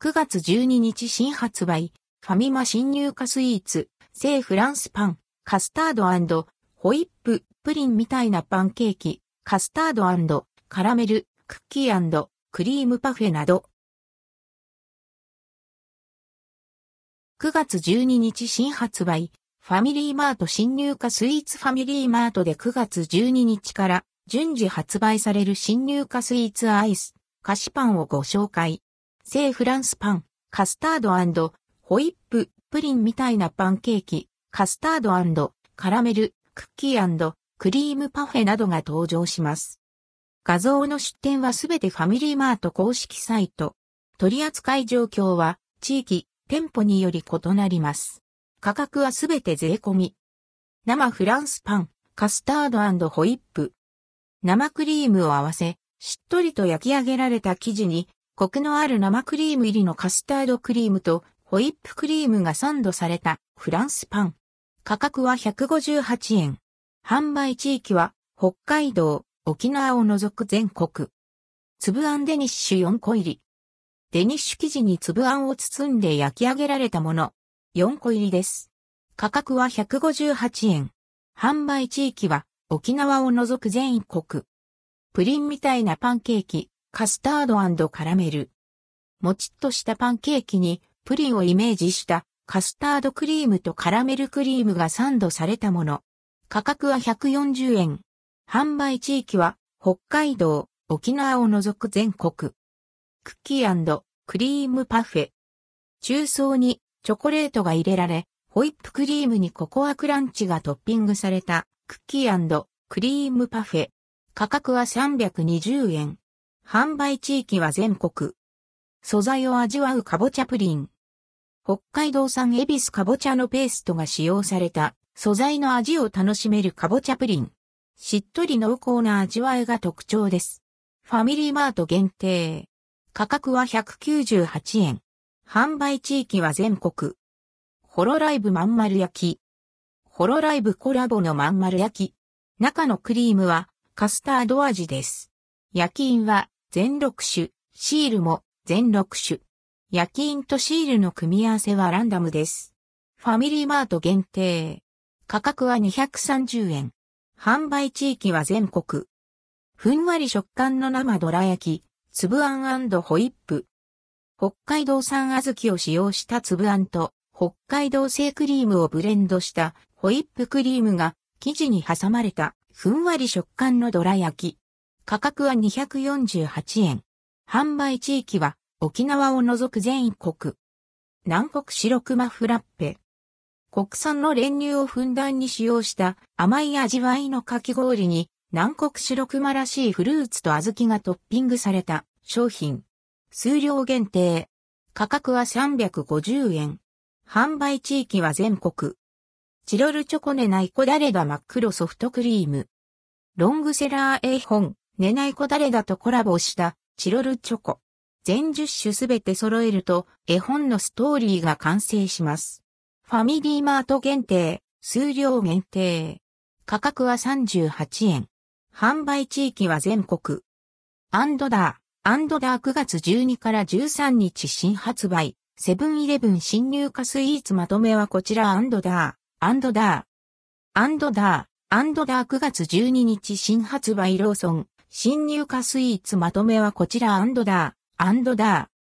9月12日新発売、ファミマ新入荷スイーツ、聖フランスパン、カスタードホイップ、プリンみたいなパンケーキ、カスタードカラメル、クッキークリームパフェなど。9月12日新発売、ファミリーマート新入荷スイーツファミリーマートで9月12日から順次発売される新入荷スイーツアイス、菓子パンをご紹介。聖フランスパン、カスタードホイップ、プリンみたいなパンケーキ、カスタードカラメル、クッキークリームパフェなどが登場します。画像の出展はすべてファミリーマート公式サイト。取扱い状況は地域、店舗により異なります。価格はすべて税込み。生フランスパン、カスタードホイップ。生クリームを合わせ、しっとりと焼き上げられた生地にコクのある生クリーム入りのカスタードクリームとホイップクリームがサンドされたフランスパン。価格は158円。販売地域は北海道、沖縄を除く全国。粒あんデニッシュ4個入り。デニッシュ生地に粒あんを包んで焼き上げられたもの。4個入りです。価格は158円。販売地域は沖縄を除く全国。プリンみたいなパンケーキ、カスタードカラメル。もちっとしたパンケーキにプリンをイメージしたカスタードクリームとカラメルクリームがサンドされたもの。価格は140円。販売地域は北海道、沖縄を除く全国。クッキークリームパフェ。中層にチョコレートが入れられ、ホイップクリームにココアクランチがトッピングされたクッキークリームパフェ。価格は320円。販売地域は全国。素材を味わうかぼちゃプリン。北海道産エビスかぼちゃのペーストが使用された素材の味を楽しめるかぼちゃプリン。しっとり濃厚な味わいが特徴です。ファミリーマート限定。価格は198円。販売地域は全国。ホロライブまん丸焼き。ホロライブコラボのまん丸焼き。中のクリームはカスタード味です。焼き印は全6種、シールも全6種。焼き印とシールの組み合わせはランダムです。ファミリーマート限定。価格は230円。販売地域は全国。ふんわり食感の生どら焼き、粒あんホイップ。北海道産小豆を使用した粒あんと北海道製クリームをブレンドしたホイップクリームが生地に挟まれたふんわり食感のどら焼き。価格は248円。販売地域は沖縄を除く全国。南国白熊フラッペ。国産の練乳をふんだんに使用した甘い味わいのかき氷に南国白熊らしいフルーツと小豆がトッピングされた商品。数量限定。価格は350円。販売地域は全国。チロルチョコネナイコダレダ真っ黒ソフトクリーム。ロングセラー絵本、ネナイコダレダとコラボしたチロルチョコ。全10種すべて揃えると絵本のストーリーが完成します。ファミリーマート限定、数量限定。価格は38円。販売地域は全国。アンドダー、アンドダー9月12から13日新発売。セブンイレブン新入荷スイーツまとめはこちらアンドダー、アンドダー。アンドダー、アンドダー9月12日新発売ローソン。新入荷スイーツまとめはこちらアンドダー。アンドダー。